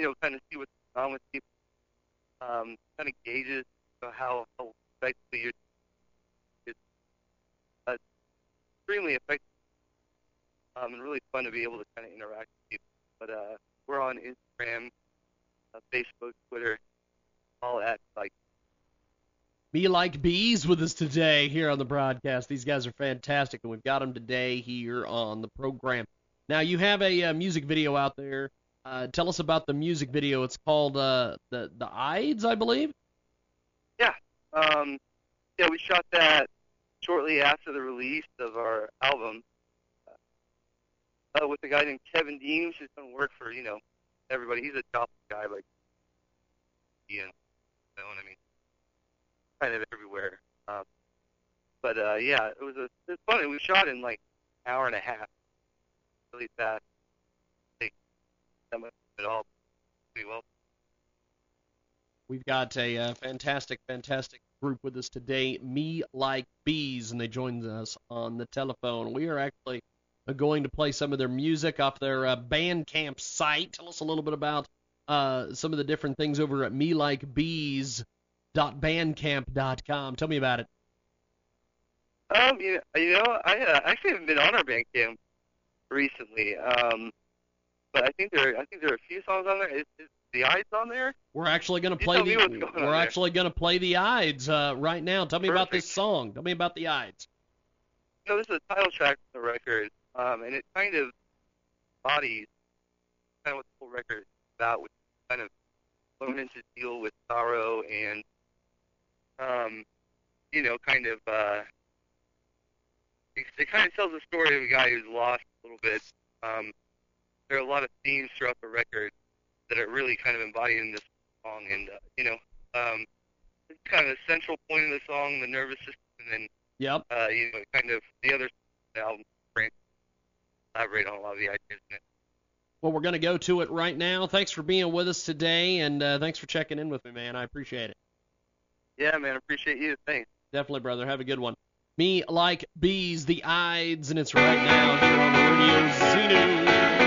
You know, kind of see what's on with people. Um, kind of gauges how, how effectively you're. It's uh, extremely effective um, and really fun to be able to kind of interact with people. But uh, we're on Instagram, uh, Facebook, Twitter, all at like Me Like Bees with us today here on the broadcast. These guys are fantastic, and we've got them today here on the program. Now, you have a uh, music video out there. Uh, tell us about the music video. It's called uh, the the Ides, I believe. Yeah. Um, yeah, we shot that shortly after the release of our album uh, with a guy named Kevin Deems who's done work for, you know, everybody. He's a top guy like Ian, you know what I mean? Kind of everywhere. Um, but uh, yeah, it was a it was funny. We shot in like an hour and a half, really fast. Take that much of it all pretty well. We've got a uh, fantastic, fantastic group with us today, Me Like Bees, and they joined us on the telephone. We are actually uh, going to play some of their music off their uh, Bandcamp site. Tell us a little bit about uh, some of the different things over at Me Like Bees. Bandcamp. melikebees.bandcamp.com. Tell me about it. Um, you, you know, I uh, actually haven't been on our Bandcamp recently. Um, but I think there, I think there are a few songs on there. Is, is the Ides on there? We're actually going to You play the going we're there. actually going to play the Ides uh, right now. Tell me about this song. Tell me about the Ides. No, this is a title track of the record, um, and it kind of embodies kind of what the whole record is about, which is kind of learning to deal with sorrow and, um, you know, kind of, uh, it, it kind of tells the story of a guy who's lost a little bit. Um, there are a lot of themes throughout the record that are really kind of embodied in this song, and, uh, you know, um, it's kind of the central point of the song, the nervous system, and then Yep. uh, you know, kind of the other the album elaborate on a lot of the ideas in it. Well, we're going to go to it right now. Thanks for being with us today, and uh, thanks for checking in with me, man. I appreciate it. Yeah, man, appreciate you. Thanks. Definitely, brother. Have a good one. Me like bees, the Ides, and it's right now here on the Radio Zenu.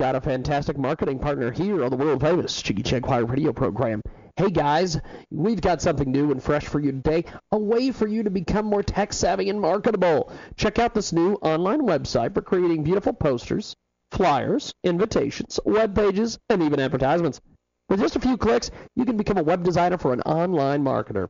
Got a fantastic marketing partner here on the world famous Jiggy Jaguar radio program. Hey guys, we've got something new and fresh for you today, a way for you to become more tech savvy and marketable. Check out this new online website for creating beautiful posters, flyers, invitations, web pages, and even advertisements. With just a few clicks, you can become a web designer for an online marketer.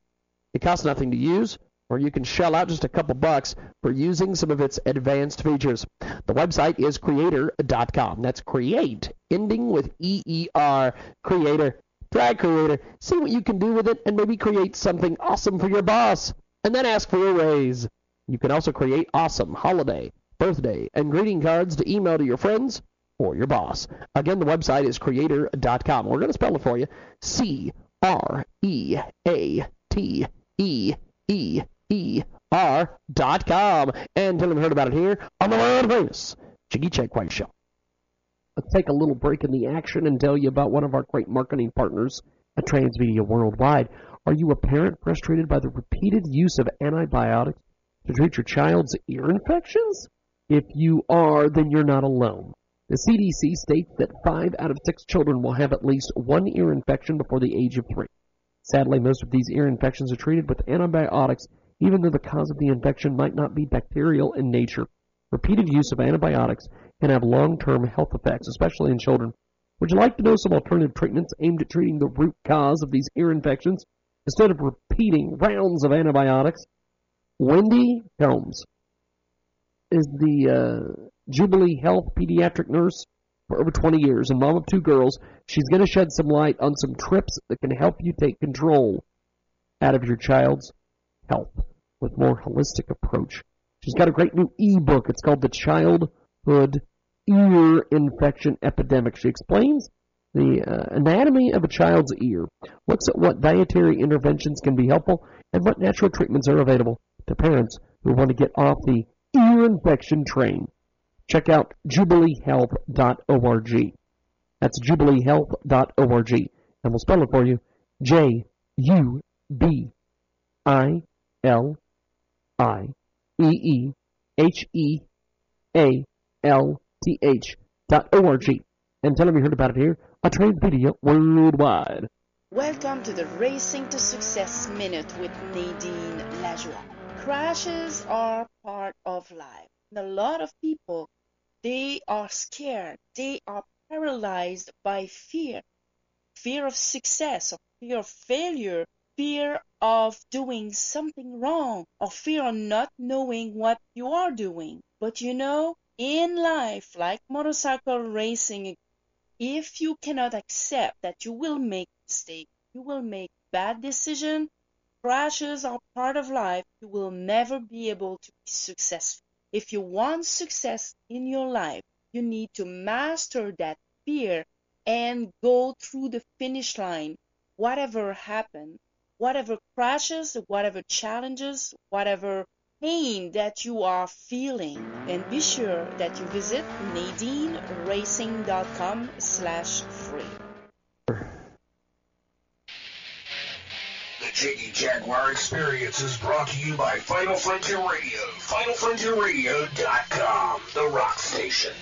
It costs nothing to use, or you can shell out just a couple bucks for using some of its advanced features. The website is creator.com. That's create, ending with E-E-R, creator. Try Creator, see what you can do with it, and maybe create something awesome for your boss, and then ask for a raise. You can also create awesome holiday, birthday, and greeting cards to email to your friends or your boss. Again, the website is creator.com. We're going to spell it for you. C R E A T E E E R dot com. And tell them you heard about it here on the world famous Jiggy Jaguar Show. Let's take a little break in the action and tell you about one of our great marketing partners at Transmedia Worldwide. Are you a parent frustrated by the repeated use of antibiotics to treat your child's ear infections? If you are, then you're not alone. The CDC states that five out of six children will have at least one ear infection before the age of three. Sadly, most of these ear infections are treated with antibiotics, even though the cause of the infection might not be bacterial in nature. Repeated use of antibiotics can have long-term health effects, especially in children. Would you like to know some alternative treatments aimed at treating the root cause of these ear infections instead of repeating rounds of antibiotics? Wendy Helms is the uh, Jubilee Health pediatric nurse for over 20 years and mom of two girls. She's going to shed some light on some trips that can help you take control out of your child's health with more holistic approach. She's got a great new ebook. It's called The Childhood Ear Infection Epidemic. She explains the uh, anatomy of a child's ear, looks at what dietary interventions can be helpful, and what natural treatments are available to parents who want to get off the ear infection train. Check out jubileehealth.org. That's jubileehealth.org. And we'll spell it for you J U B I L I E E H E A L T H dot O-R-G. And tell them you heard about it here on Transmedia Worldwide. Welcome to the Racing to Success Minute with Nadine Lajoie. Crashes are part of life. And a lot of people, they are scared. They are paralyzed by fear. Fear of success, or fear of failure, fear of doing something wrong, or fear of not knowing what you are doing. But you know, in life, like motorcycle racing, if you cannot accept that you will make mistakes, you will make bad decisions, crashes are part of life, you will never be able to be successful. If you want success in your life, you need to master that fear and go through the finish line. Whatever happens, whatever crashes, whatever challenges, whatever pain that you are feeling. And be sure that you visit nadineracing.com slash free. The Jiggy Jaguar Experience is brought to you by Final Frontier Radio. FinalFrontierRadio.com, the rock station.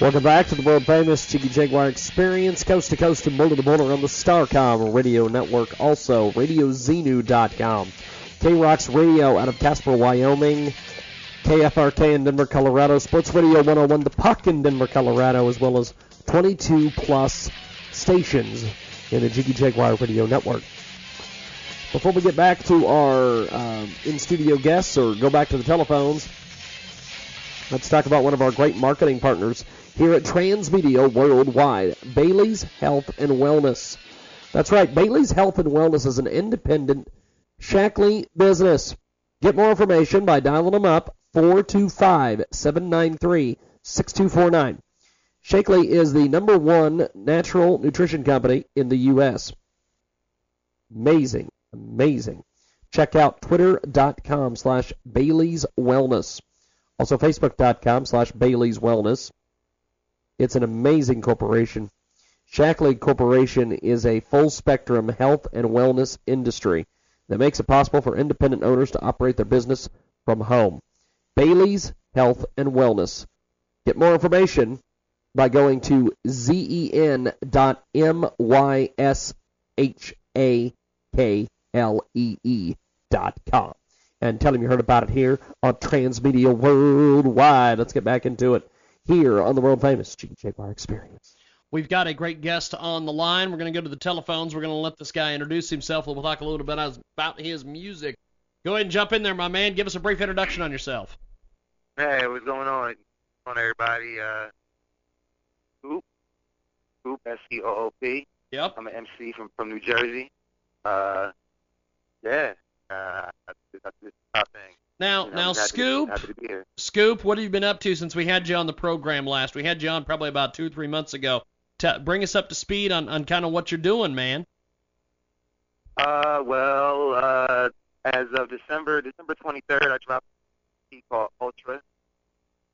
Welcome back to the world famous Jiggy Jaguar Experience, coast to coast and border to border on the Starcom Radio Network. Also, RadioZenu.com. K-Rocks Radio out of Casper, Wyoming. KFRK in Denver, Colorado. Sports Radio 101 The Puck in Denver, Colorado, as well as 22 plus stations in the Jiggy Jaguar Radio Network. Before we get back to our um, in-studio guests or go back to the telephones, let's talk about one of our great marketing partners here at Transmedia Worldwide, Bailey's Health and Wellness. That's right, Bailey's Health and Wellness is an independent Shaklee business. Get more information by dialing them up 425-793-6249. Shaklee is the number one natural nutrition company in the U.S. Amazing, amazing. Check out twitter.com slash Bailey's Wellness. Also facebook.com slash Bailey's Wellness. It's an amazing corporation. Shaklee Corporation is a full spectrum health and wellness industry that makes it possible for independent owners to operate their business from home. Bailey's Health and Wellness. Get more information by going to zen dot m y s h a k l dot com and tell him you heard about it here on Transmedia Worldwide. Let's get back into it here on the world famous Jiggy Jaguar Experience. We've got a great guest on the line. We're going to go to the telephones. We're going to let this guy introduce himself. We'll talk a little bit about, about his music. Go ahead and jump in there, my man. Give us a brief introduction on yourself. Hey, what's going on? on everybody? Uh, Scoop, Scoop, S-C-O-O-P. Yep. I'm an MC from from New Jersey. Uh, yeah. Uh, that's, that's the top thing. Now, now, I'm happy to- Scoop, happy to be here. Scoop, what have you been up to since we had you on the program last? We had you on probably about two or three months ago. Bring us up to speed on, on kind of what you're doing, man. Uh, well, uh, as of December December 23rd, I dropped a EP called Ultra.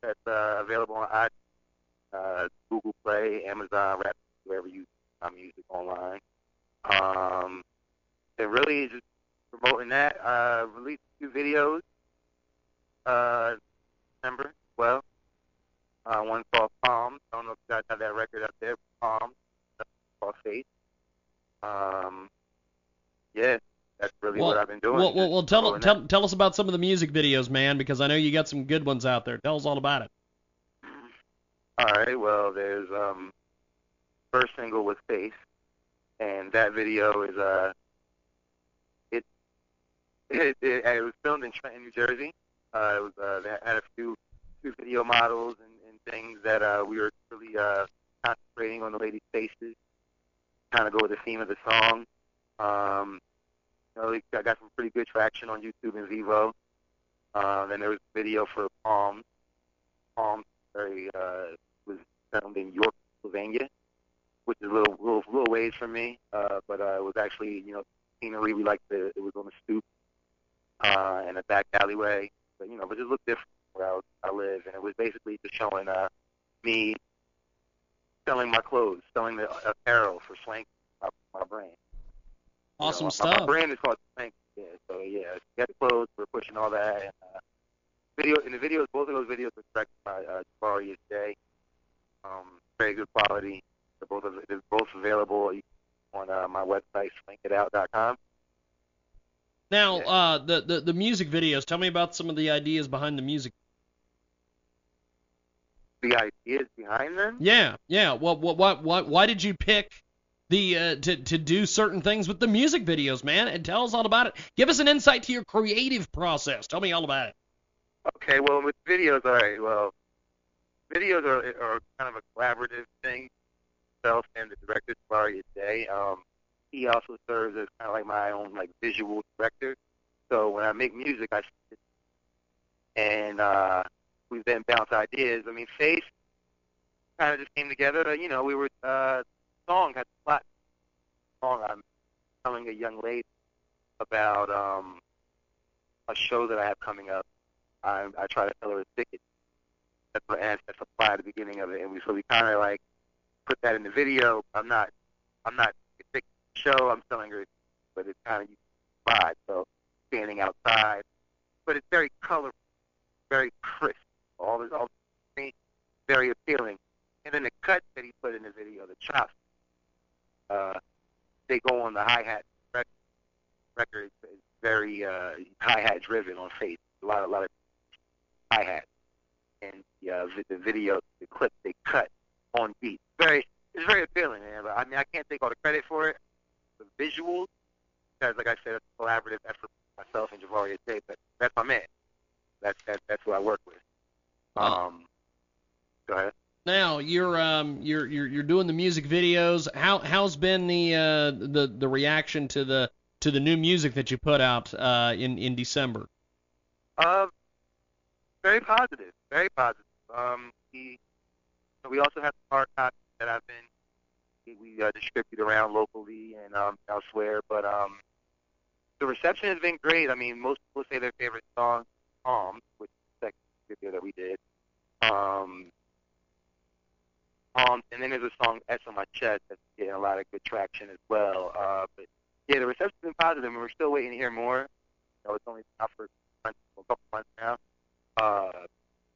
That's uh, available on iTunes, uh, Google Play, Amazon, Rap, wherever you find music online. Um, and really just promoting that. Uh, released a few videos. Uh, December. Well, uh, one called Palms. I don't know if you guys have that record up there. Palms. That's called Faith. Um, yeah, that's really what I've been doing. Well, well, well tell, tell, tell us about some of the music videos, man, because I know you got some good ones out there. Tell us all about it. All right. Well, there's um first single was Face, and that video is uh it, it, it was filmed in Trenton, New Jersey. Uh, it was uh, they had a few few video models and, and things that uh we were really uh concentrating on the ladies' faces, kind of go with the theme of the song. Um, you know, I got some pretty good traction on YouTube and Vevo. Uh, then there was a video for Palms. Palms very uh, was filmed in York, Pennsylvania, which is a little little, little ways from me. Uh, but uh, it was actually you know scenery. We liked the it was on the stoop uh, and a back alleyway. But you know, but it looked different where I, was, I live, and it was basically just showing uh, me selling my clothes, selling the apparel for Swank, my, my brand. You Awesome know, stuff. My brand is called Swank. Yeah, so yeah, get the clothes. We're pushing all that. And, uh, video in the videos, both of those videos were directed by uh, Jabari Day. Um, very good quality. They're both they're both available on uh, my website, swankitout.com. Now, uh, the, the the music videos. Tell me about some of the ideas behind the music. The ideas behind them. Yeah, yeah. Well, what, what, what, why did you pick the uh, to to do certain things with the music videos, man? And tell us all about it. Give us an insight to your creative process. Tell me all about it. Okay, well, with videos, all right. Well, videos are are kind of a collaborative thing. Myself and the director, Jabari Day. Um, he also serves as kind of like my own like visual director. So when I make music, I sit and uh, we then bounce ideas. I mean, Face kind of just came together. You know, we were uh, song had a plot. Song I'm telling a young lady about um, a show that I have coming up. I I try to sell her a ticket. That's what and that's apply at the beginning of it, and we so we kind of like put that in the video. I'm not I'm not show. I'm selling her, but it's kind of vibe. So standing outside, but it's very colorful, very crisp. All this all the very appealing. And then the cuts that he put in the video, the chops, uh, they go on the hi hat record. Record is very uh, hi hat driven on face. A lot, a lot of hi hat, and the, uh, the video, the clip they cut on beat. Very, it's very appealing, man. But I mean, I can't take all the credit for it. The visuals, because like I said, it's a collaborative effort for myself and Jabari Day. But that's my man. That's that's that's who I work with. Um, go ahead. Now you're um you're you're you're doing the music videos. How how's been the uh the the reaction to the to the new music that you put out uh in in December? Uh, very positive, very positive. Um, we we also have hard copies that I've been we, uh, distribute around locally and um, elsewhere, but um, the reception has been great. I mean, most people say their favorite song, "Palms," which is the second video that we did. Um, um, and then there's a song "S on My Chest" that's getting a lot of good traction as well. Uh, but yeah, the reception's been positive, and we're still waiting to hear more. You know, it's only out for a couple months now, uh,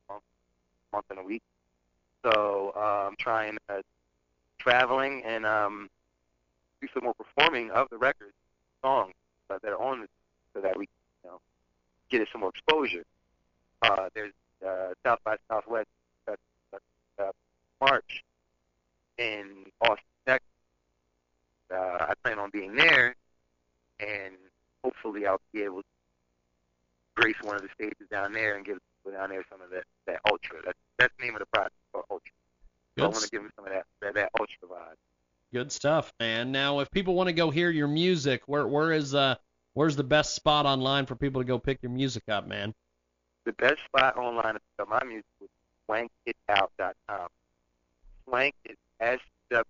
month, month and a week. So uh, I'm trying uh, traveling and um, do some more performing of the records, songs uh, that are on it, so that we, you know, get it some more exposure. Uh, there's uh, South by Southwest uh, uh, March in Austin, Texas. Uh, I plan on being there, and hopefully I'll be able to grace one of the stages down there and give down there some of that that ultra. That's that's the name of the project, ultra. So I Good, want to give them some of that that, that ultra vibe. good stuff, man. Now, if people want to go hear your music, where where is uh where's the best spot online for people to go pick your music up, man? The best spot online to pick up my music is swankitout.com. Swank is S W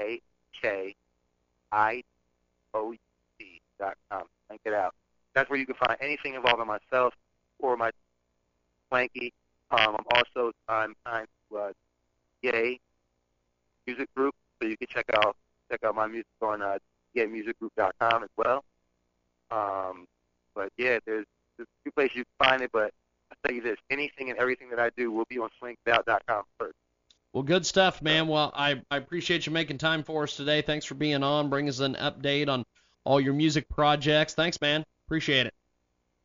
A K I O T dot com. Swank it out. That's where you can find anything involving myself or my Swanky. Um, I'm also I'm signed to uh, Yay Music Group, so you can check out check out my music on uh, yaymusicgroup.com as well. Um, but yeah, there's there's a few places you can find it, but I'll tell you this, anything and everything that I do will be on swankitout.com first. Well, good stuff, man. Well, I, I appreciate you making time for us today. Thanks for being on, bringing us an update on all your music projects. Thanks, man. Appreciate it.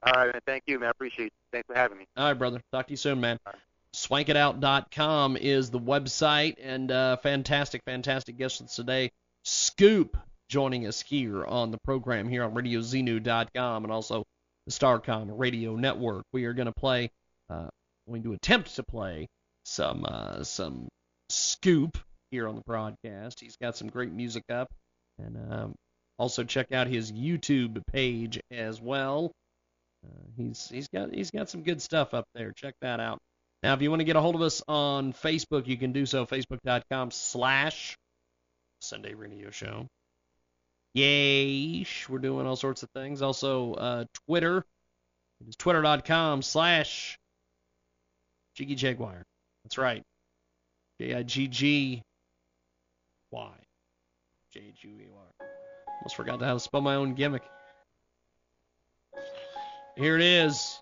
All right, man. Thank you, man. I appreciate it. Thanks for having me. All right, brother. Talk to you soon, man. Swankitout.com is the website, and uh, fantastic, fantastic guests today. Scoop joining us here on the program here on RadioZenu.com and also the Starcom Radio Network. We are going to play, uh, going to attempt to play some uh, some Scoop here on the broadcast. He's got some great music up, and um, also check out his YouTube page as well. Uh, he's he's got he's got some good stuff up there. Check that out. Now, if you want to get a hold of us on Facebook, you can do so. Facebook.com slash Sunday Radio Show. Yay! We're doing all sorts of things. Also, uh, Twitter. It is twitter.com slash Jiggy Jaguar. That's right. J I G G Y. J G U E R. Almost forgot how to spell my own gimmick. Here it is.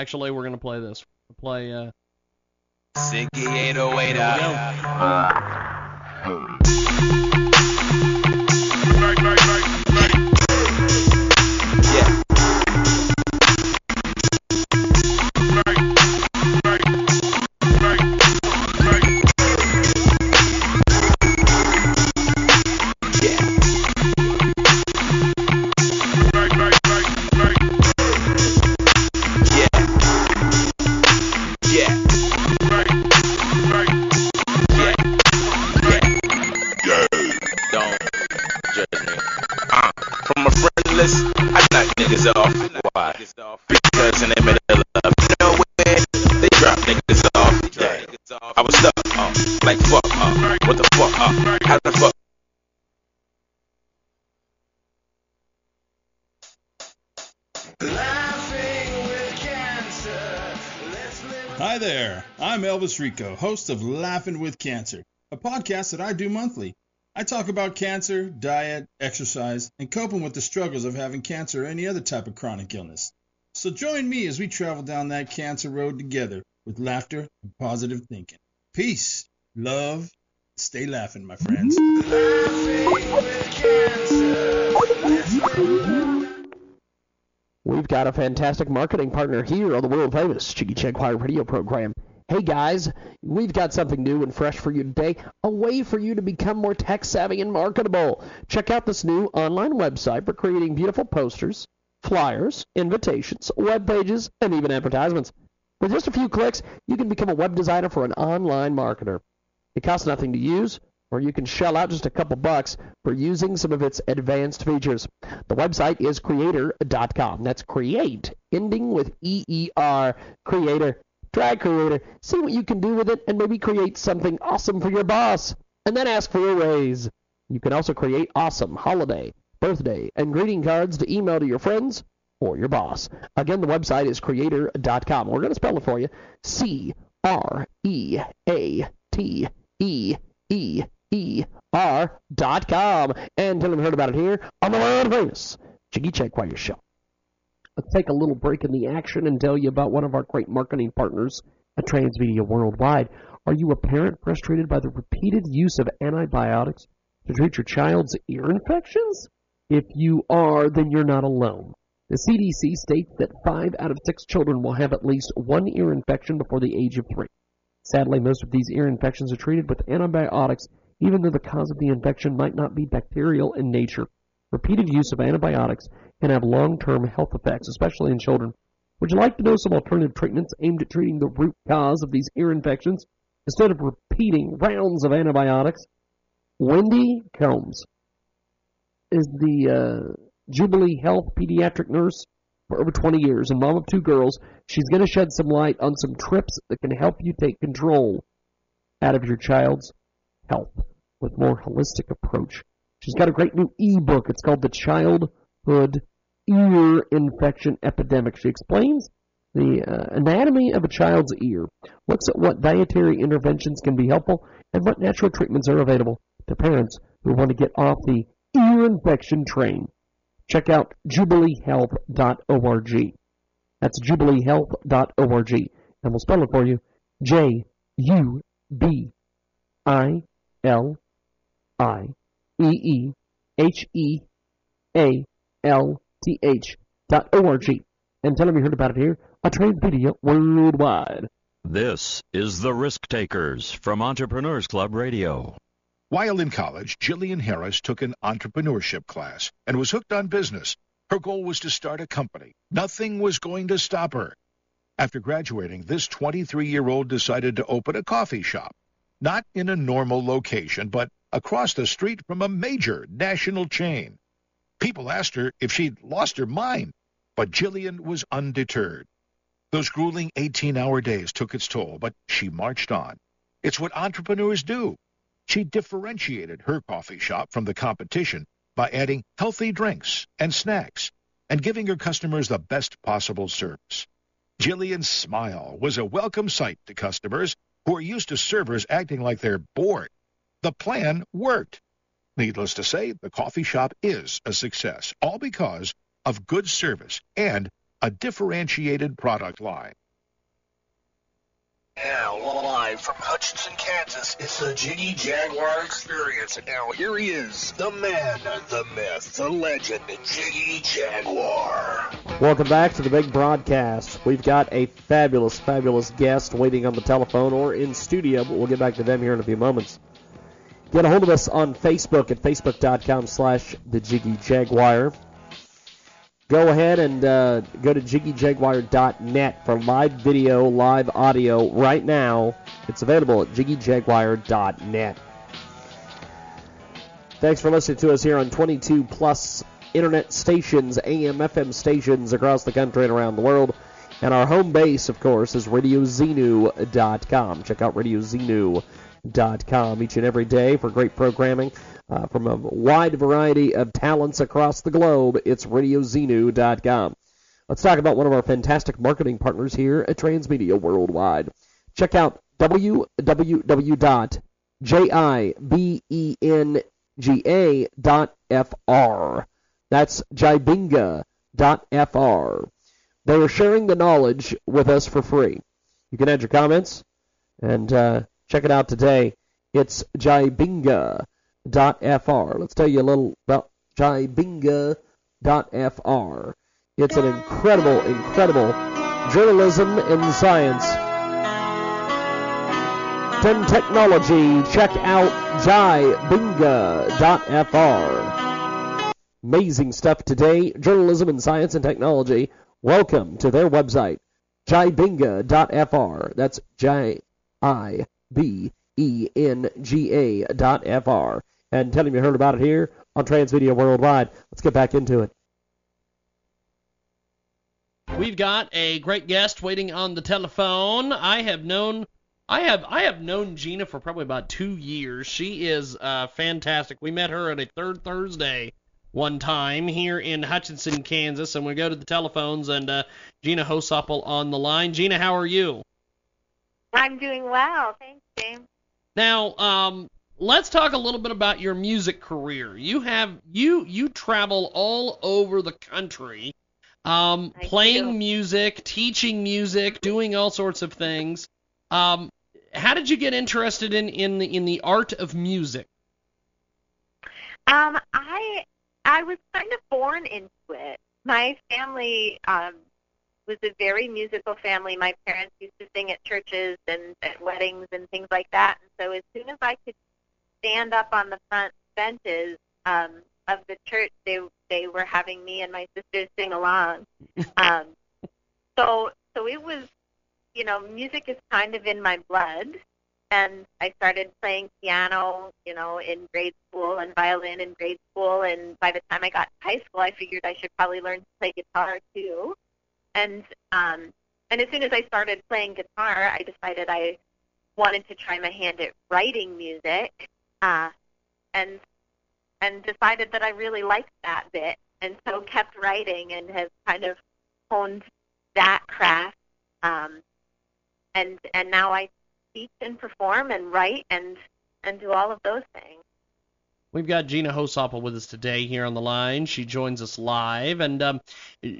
Actually, we're gonna play this. We'll play. Uh, Siggy 808 Hi there, I'm Elvis Rico, host of Laughing with Cancer, a podcast that I do monthly. I talk about cancer, diet, exercise, and coping with the struggles of having cancer or any other type of chronic illness. So join me as we travel down that cancer road together with laughter and positive thinking. Peace, love, stay laughing, my friends. We've got a fantastic marketing partner here on the world famous Jiggy Jaguar radio program. Hey guys, we've got something new and fresh for you today, a way for you to become more tech savvy and marketable. Check out this new online website for creating beautiful posters, flyers, invitations, web pages, and even advertisements. With just a few clicks, you can become a web designer for an online marketer. It costs nothing to use, or you can shell out just a couple bucks for using some of its advanced features. The website is creator.com. That's create, ending with E-E-R, creator. Try Creator, see what you can do with it, and maybe create something awesome for your boss. And then ask for a raise. You can also create awesome holiday, birthday, and greeting cards to email to your friends or your boss. Again, the website is creator.com. We're going to spell it for you. C R E A T E E E R dot com. And tell them you heard about it here on the world famous Jiggy Jaguar Show. Let's take a little break in the action and tell you about one of our great marketing partners at Transmedia Worldwide. Are you a parent frustrated by the repeated use of antibiotics to treat your child's ear infections? If you are, then you're not alone. The CDC states that five out of six children will have at least one ear infection before the age of three. Sadly, most of these ear infections are treated with antibiotics, even though the cause of the infection might not be bacterial in nature. Repeated use of antibiotics can have long-term health effects, especially in children. Would you like to know some alternative treatments aimed at treating the root cause of these ear infections instead of repeating rounds of antibiotics? Wendy Combs is the uh, Jubilee Health pediatric nurse for over 20 years and mom of two girls. She's going to shed some light on some trips that can help you take control out of your child's health with more holistic approach. She's got a great new ebook. It's called The Childhood Ear Infection Epidemic. She explains the uh, anatomy of a child's ear, looks at what dietary interventions can be helpful, and what natural treatments are available to parents who want to get off the ear infection train. Check out jubileehealth.org. That's jubileehealth.org. And we'll spell it for you. J U B I L I E E H E A L T H dot O-R-G. And tell them you heard about it here on Transmedia Worldwide. This is The Risk Takers from Entrepreneurs Club Radio. While in college, Jillian Harris took an entrepreneurship class and was hooked on business. Her goal was to start a company. Nothing was going to stop her. After graduating, this 23 year old decided to open a coffee shop. Not in a normal location, but across the street from a major national chain. People asked her if she'd lost her mind, but Jillian was undeterred. Those grueling 18 hour days took its toll, but she marched on. It's what entrepreneurs do. She differentiated her coffee shop from the competition by adding healthy drinks and snacks and giving her customers the best possible service. Jillian's smile was a welcome sight to customers who are used to servers acting like they're bored. The plan worked. Needless to say, the coffee shop is a success, all because of good service and a differentiated product line. Now, live from Hutchinson, Kansas, it's the Jiggy Jaguar Experience. And now here he is, the man, the myth, the legend, Jiggy Jaguar. Welcome back to the big broadcast. We've got a fabulous, fabulous guest waiting on the telephone or in studio, but we'll get back to them here in a few moments. Get a hold of us on Facebook at facebook.com slash the Jiggy Jaguar. Go ahead and uh, go to jiggyjaguar.net for live video, live audio right now. It's available at jiggyjaguar.net. Thanks for listening to us here on 22 plus internet stations, AM, FM stations across the country and around the world. And our home base, of course, is RadioZenu.com. Check out RadioZenu.com each and every day for great programming uh, from a wide variety of talents across the globe. It's RadioZenu.com. Let's talk about one of our fantastic marketing partners here at Transmedia Worldwide. Check out www.jibenga.fr. That's jibenga.fr. They are sharing the knowledge with us for free. You can add your comments and uh, check it out today. It's jibenga.fr. Let's tell you a little about jibenga.fr. It's an incredible, incredible journalism and science and technology. Check out jibenga.fr. Amazing stuff today. Journalism and science and technology. Welcome to their website, jibenga.fr. That's J I B E N G A dot fr. And tell them you heard about it here on Transmedia Worldwide. Let's get back into it. We've got a great guest waiting on the telephone. I have known I have I have known Gina for probably about two years. She is uh, fantastic. We met her at a third Thursday one time here in Hutchinson, Kansas, and we go to the telephones and uh, Gina Hosopple on the line. Gina, how are you? I'm doing well. Thanks, James. Now, um, let's talk a little bit about your music career. You have you you travel all over the country, um, playing music, teaching music, doing all sorts of things. Um, how did you get interested in in the, in the art of music? Um, I I was kind of born into it. My family um, was a very musical family. My parents used to sing at churches and at weddings and things like that. And so as soon as I could stand up on the front benches um, of the church, they they were having me and my sisters sing along. um, so so it was, you know, music is kind of in my blood. And I started playing piano, you know, in grade school and violin in grade school. And by the time I got to high school, I figured I should probably learn to play guitar too. And um, and as soon as I started playing guitar, I decided I wanted to try my hand at writing music, uh, and and decided that I really liked that bit, and so kept writing and have kind of honed that craft. Um, and and now I teach and perform and write and and do all of those things. We've got Gina Hosopple with us today here on the line. She joins us live, and um,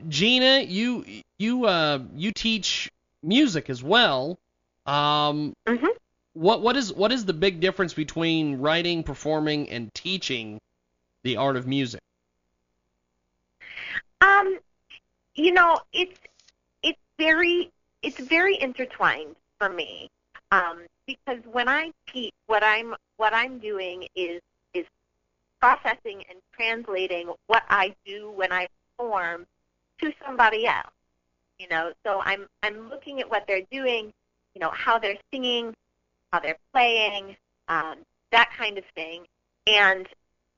Gina, you you uh, you teach music as well. Um, mm-hmm. What what is what is the big difference between writing, performing, and teaching the art of music? Um, you know, it's it's very it's very intertwined for me um, because when I teach, what I'm what I'm doing is processing and translating what I do when I perform to somebody else. You know, so I'm I'm looking at what they're doing, you know, how they're singing, how they're playing, um, that kind of thing, and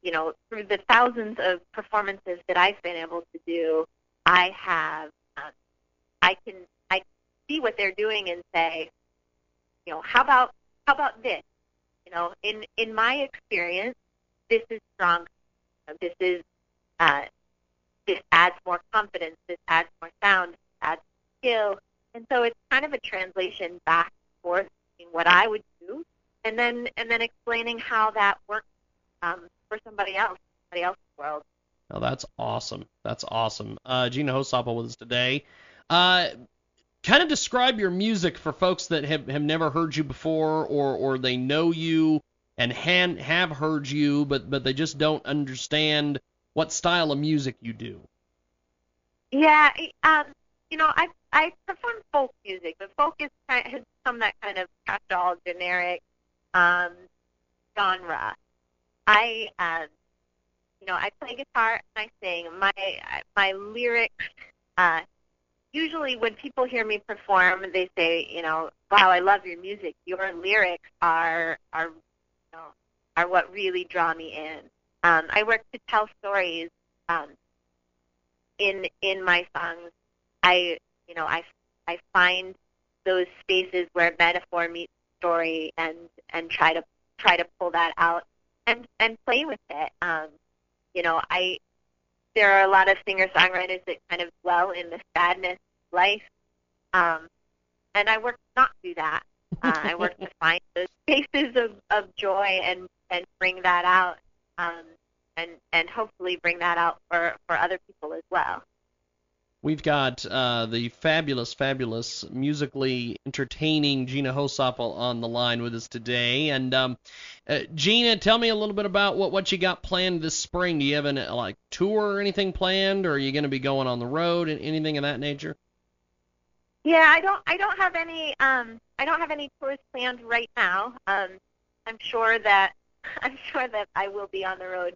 you know, through the thousands of performances that I've been able to do, I have um, I can I see what they're doing and say, you know, how about how about this? You know, in in my experience, this is strong. This is uh, this adds more confidence. This adds more sound. This adds skill. And so it's kind of a translation back and forth between what I would do, and then and then explaining how that works um, for somebody else, somebody else's world. Oh, that's awesome. That's awesome. Uh, Gina Hosopple with us today. Uh, kind of describe your music for folks that have, have never heard you before or, or they know you and han, have heard you but, but they just don't understand what style of music you do. Yeah, um, you know, I I perform folk music, but folk is kind has become that kind of catch-all, generic um, genre. I, um, you know, I play guitar and I sing. My my lyrics uh, usually when people hear me perform, they say, you know, wow, I love your music. Your lyrics are are know, are what really draw me in. Um, I work to tell stories um, in in my songs. I you know I I find those spaces where metaphor meets story and and try to try to pull that out and and play with it. Um, you know I there are a lot of singer songwriters that kind of dwell in the sadness of life. Um, and I work not do that. Uh, I work to find those spaces of, of joy and, and bring that out um, and, and hopefully bring that out for, for other people as well. We've got uh, the fabulous, fabulous, musically entertaining Gina Hosopple on the line with us today. And um, uh, Gina, tell me a little bit about what, what you got planned this spring. Do you have a like tour or anything planned, or are you going to be going on the road and anything of that nature? Yeah, I don't I don't have any um I don't have any tours planned right now. Um I'm sure that I'm sure that I will be on the road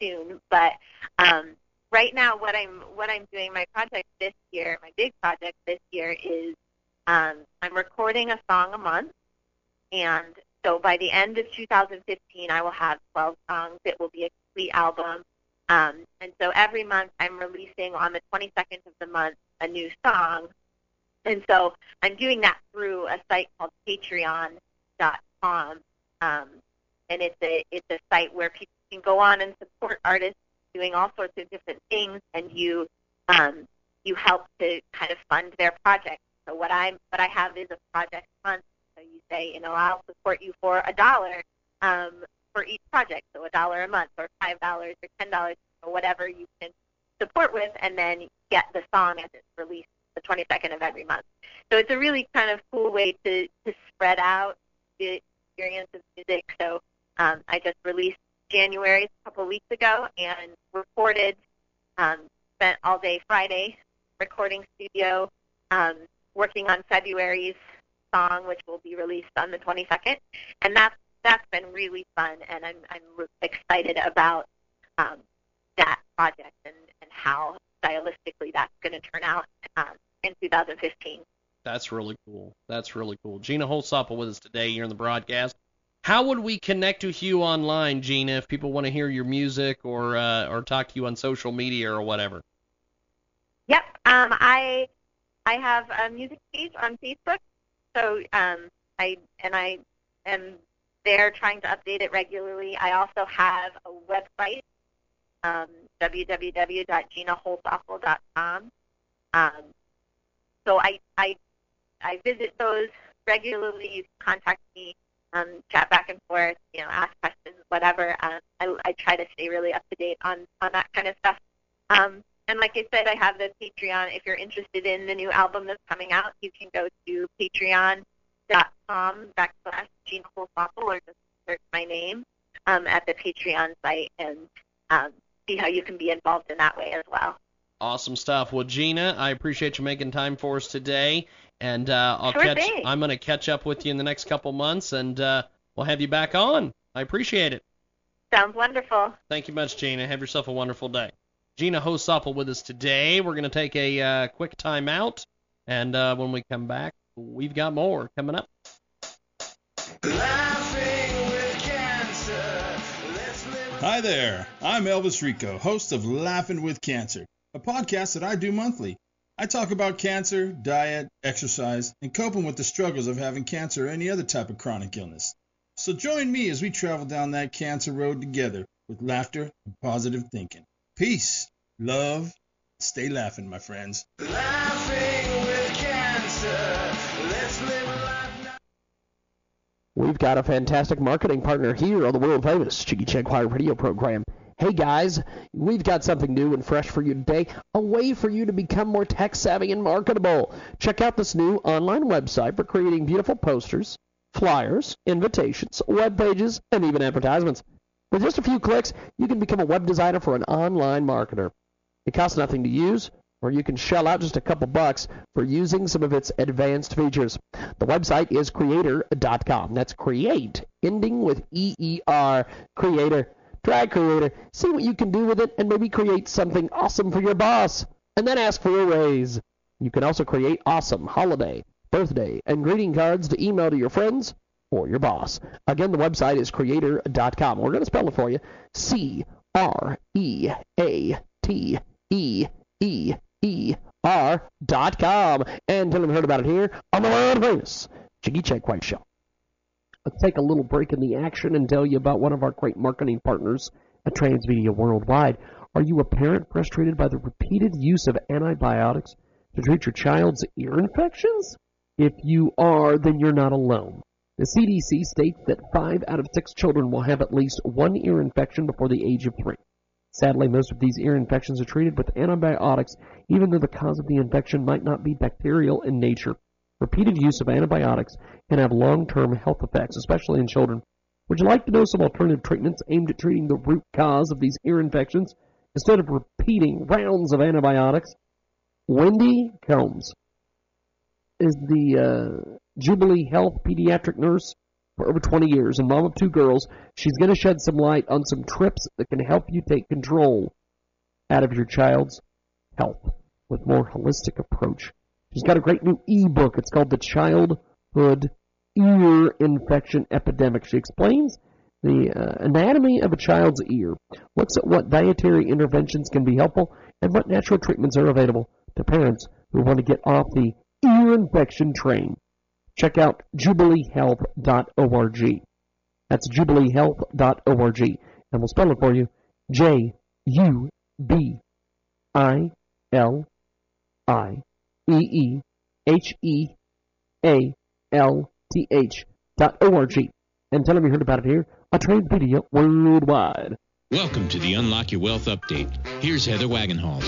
soon, but um right now what I'm what I'm doing my project this year, my big project this year is um I'm recording a song a month and so by the end of 2015 I will have 12 songs. It will be a complete album. Um, and so every month I'm releasing on the 22nd of the month a new song and so I'm doing that through a site called Patreon.com, um, and it's a it's a site where people can go on and support artists doing all sorts of different things, and you um, you help to kind of fund their project. So what I'm what I have is a project fund. So you say, you know, I'll support you for a dollar, um, for each project, so a dollar a month or five dollars or ten dollars or whatever you can support with, and then get the song as it's released the 22nd of every month. So it's a really kind of cool way to to spread out the experience of music. So um, I just released January a couple weeks ago and recorded, um, spent all day Friday recording studio, um, working on February's song, which will be released on the 22nd, and that's that's been really fun, and I'm I'm excited about um, that project and and how stylistically that's going to turn out um, in 2015. That's really cool. That's really cool. Gina Holsopple with us today here in the broadcast. How would we connect with you online, Gina, if people want to hear your music or uh, or talk to you on social media or whatever? Yep. Um, I I have a music page on Facebook, so um, I and I am there trying to update it regularly. I also have a website, um, www.ginaholsopple.com. Um, so I I I visit those regularly. You can contact me, um, chat back and forth, you know, ask questions, whatever. Um, I, I try to stay really up to date on on that kind of stuff. Um, and like I said, I have the Patreon. If you're interested in the new album that's coming out, you can go to patreon.com backslash Gina Holsopple or just search my name um, at the Patreon site and um, see how you can be involved in that way as well. Awesome stuff. Well, Gina, I appreciate you making time for us today, and uh, I'll Sure catch. thing. I'm going to catch up with you in the next couple months, and uh, we'll have you back on. I appreciate it. Sounds wonderful. Thank you much, Gina. Have yourself a wonderful day. Gina Holsopple with us today. We're going to take a uh, quick time out, and uh, when we come back, we've got more coming up. Hi there. I'm Elvis Rico, host of Laughing with Cancer, a podcast that I do monthly. I talk about cancer, diet, exercise, and coping with the struggles of having cancer or any other type of chronic illness. So join me as we travel down that cancer road together with laughter and positive thinking. Peace, love, stay laughing, my friends. We've got a fantastic marketing partner here on the world famous Jiggy Jaguar radio program. Hey guys, we've got something new and fresh for you today, a way for you to become more tech savvy and marketable. Check out this new online website for creating beautiful posters, flyers, invitations, web pages, and even advertisements. With just a few clicks, you can become a web designer for an online marketer. It costs nothing to use, or you can shell out just a couple bucks for using some of its advanced features. The website is creator.com. That's create, ending with E-E-R, creator. Try Creator, see what you can do with it, and maybe create something awesome for your boss. And then ask for a raise. You can also create awesome holiday, birthday, and greeting cards to email to your friends or your boss. Again, the website is creator.com. We're going to spell it for you. C R E A T E E E R dot com. And tell them heard about it here on the world famous Jiggy Jaguar Show. Let's take a little break in the action and tell you about one of our great marketing partners at Transmedia Worldwide. Are you a parent frustrated by the repeated use of antibiotics to treat your child's ear infections? If you are, then you're not alone. The CDC states that five out of six children will have at least one ear infection before the age of three. Sadly, most of these ear infections are treated with antibiotics, even though the cause of the infection might not be bacterial in nature. Repeated use of antibiotics can have long-term health effects, especially in children. Would you like to know some alternative treatments aimed at treating the root cause of these ear infections instead of repeating rounds of antibiotics? Wendy Combs is the uh, Jubilee Health pediatric nurse for over 20 years and mom of two girls. She's going to shed some light on some trips that can help you take control out of your child's health with more holistic approach. She's got a great new ebook. It's called The Childhood Ear Infection Epidemic. She explains the uh, anatomy of a child's ear, looks at what dietary interventions can be helpful, and what natural treatments are available to parents who want to get off the ear infection train. Check out jubileehealth.org. That's jubileehealth.org. And we'll spell it for you J U B I L I E E H E A L T H dot O R G. And tell them you heard about it here on Transmedia Worldwide. Welcome to the Unlock Your Wealth update. Here's Heather Wagenhals.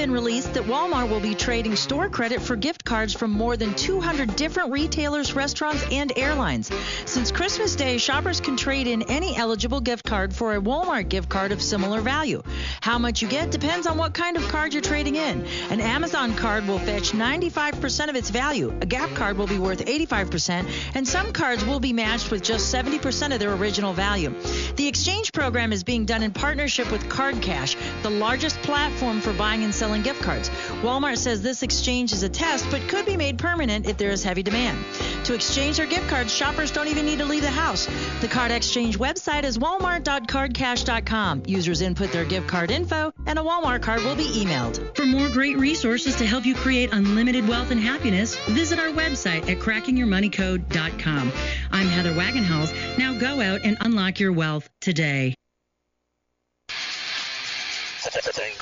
Been released that Walmart will be trading store credit for gift cards from more than 200 different retailers, restaurants, and airlines. Since Christmas Day, shoppers can trade in any eligible gift card for a Walmart gift card of similar value. How much you get depends on what kind of card you're trading in. An Amazon card will fetch 95% of its value, a Gap card will be worth 85%, and some cards will be matched with just 70% of their original value. The exchange program is being done in partnership with Card Cash, the largest platform for buying and selling gift cards. Walmart says this exchange is a test but could be made permanent if there is heavy demand. To exchange their gift cards, shoppers don't even need to leave the house. The card exchange website is walmart.cardcash.com. Users input their gift card info and a Walmart card will be emailed. For more great resources to help you create unlimited wealth and happiness, visit our website at crackingyourmoneycode.com. I'm Heather Wagenhals. Now go out and unlock your wealth today.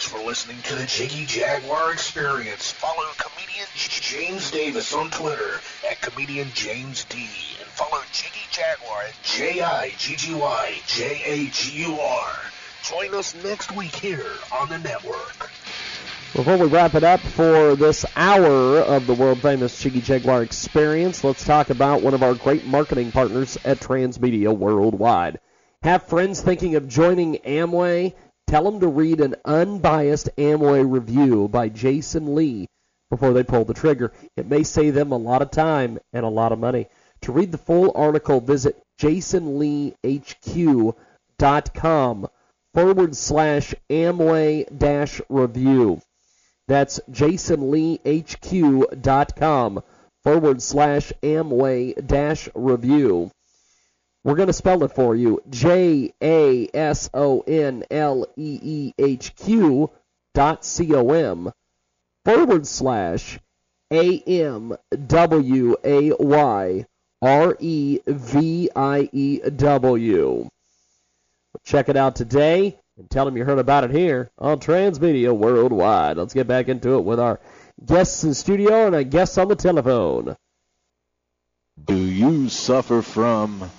For listening to the Jiggy Jaguar Experience. Follow comedian James Davis on Twitter at comedian James D. And follow Jiggy Jaguar at J I G G Y J A G U R. Join us next week here on the network. Before we wrap it up for this hour of the world famous Jiggy Jaguar experience, let's talk about one of our great marketing partners at Transmedia Worldwide. Have friends thinking of joining Amway? Tell them to read an unbiased Amway review by Jason Lee before they pull the trigger. It may save them a lot of time and a lot of money. To read the full article, visit jasonleehq.com forward slash Amway dash review. That's jasonleehq.com forward slash Amway dash review. We're going to spell it for you. J A S O N L E E H Q dot C O M forward slash A M W A Y R E V I E W. Check it out today and tell them you heard about it here on Transmedia Worldwide. Let's get back into it with our guests in studio and our guests on the telephone. Do you suffer from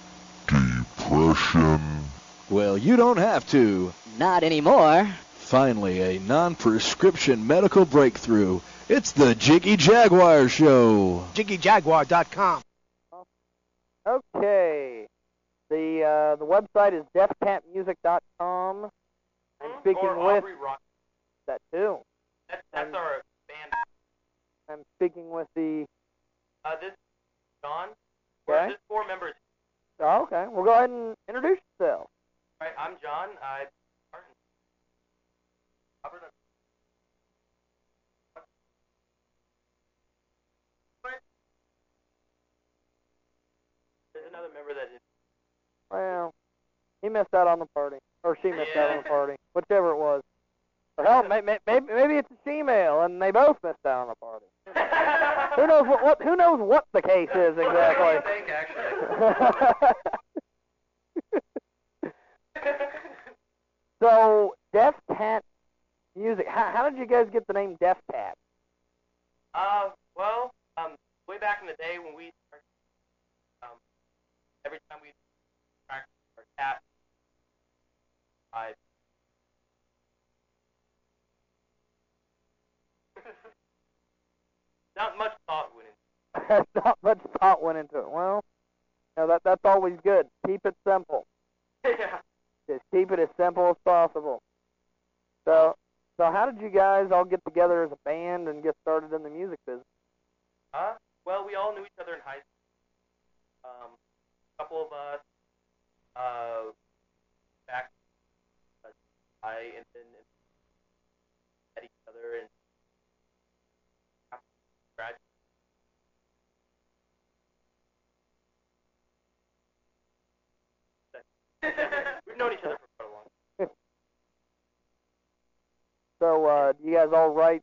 depression? Well, you don't have to. Not anymore. Finally, a non prescription medical breakthrough. It's the Jiggy Jaguar Show. JiggyJaguar.com. Okay. The uh, the website is deathcatmusic.com. I'm speaking or with Rock. that too. That's, that's our band. I'm speaking with the. Uh, this is John. Okay. There's four members. Oh, okay. Well, go ahead and introduce yourself. All right, I'm John. I. There's another member that is. Well, he missed out on the party, or she missed out on the party, whichever it was. Or hell, may, may, maybe maybe it's a female, and they both missed out on the party. who knows what, what who knows what the case is exactly? I think actually. so, Death Cat Music. How, how did you guys get the name Death Cat? Uh, well, um, way back in the day when we started, um, every time we practice our cat, I. Not much thought went into it. Not much thought went into it. Well, you know, that that's always good. Keep it simple. yeah. Just keep it as simple as possible. So, so how did you guys all get together as a band and get started in the music business? Uh, well, we all knew each other in high school. Um, a couple of us, uh, back, uh, I and then met each other and We've known each other for quite a long. So, uh, do you guys all write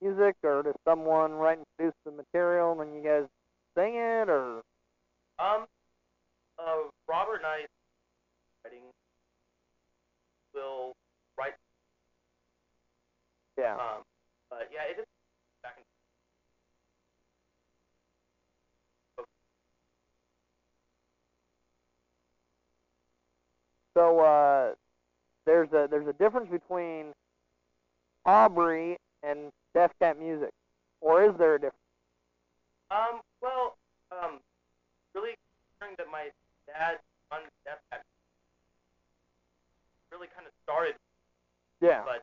music, or does someone write and produce the material, and then you guys sing it, or? Um, uh, Robert and I writing will write. Yeah. Um, but yeah, it just back and So uh, there's a there's a difference between Aubrey and Death Cat music, or is there a difference? Um, well, um, really considering that my dad runs Death Cat really kind of started. Yeah. But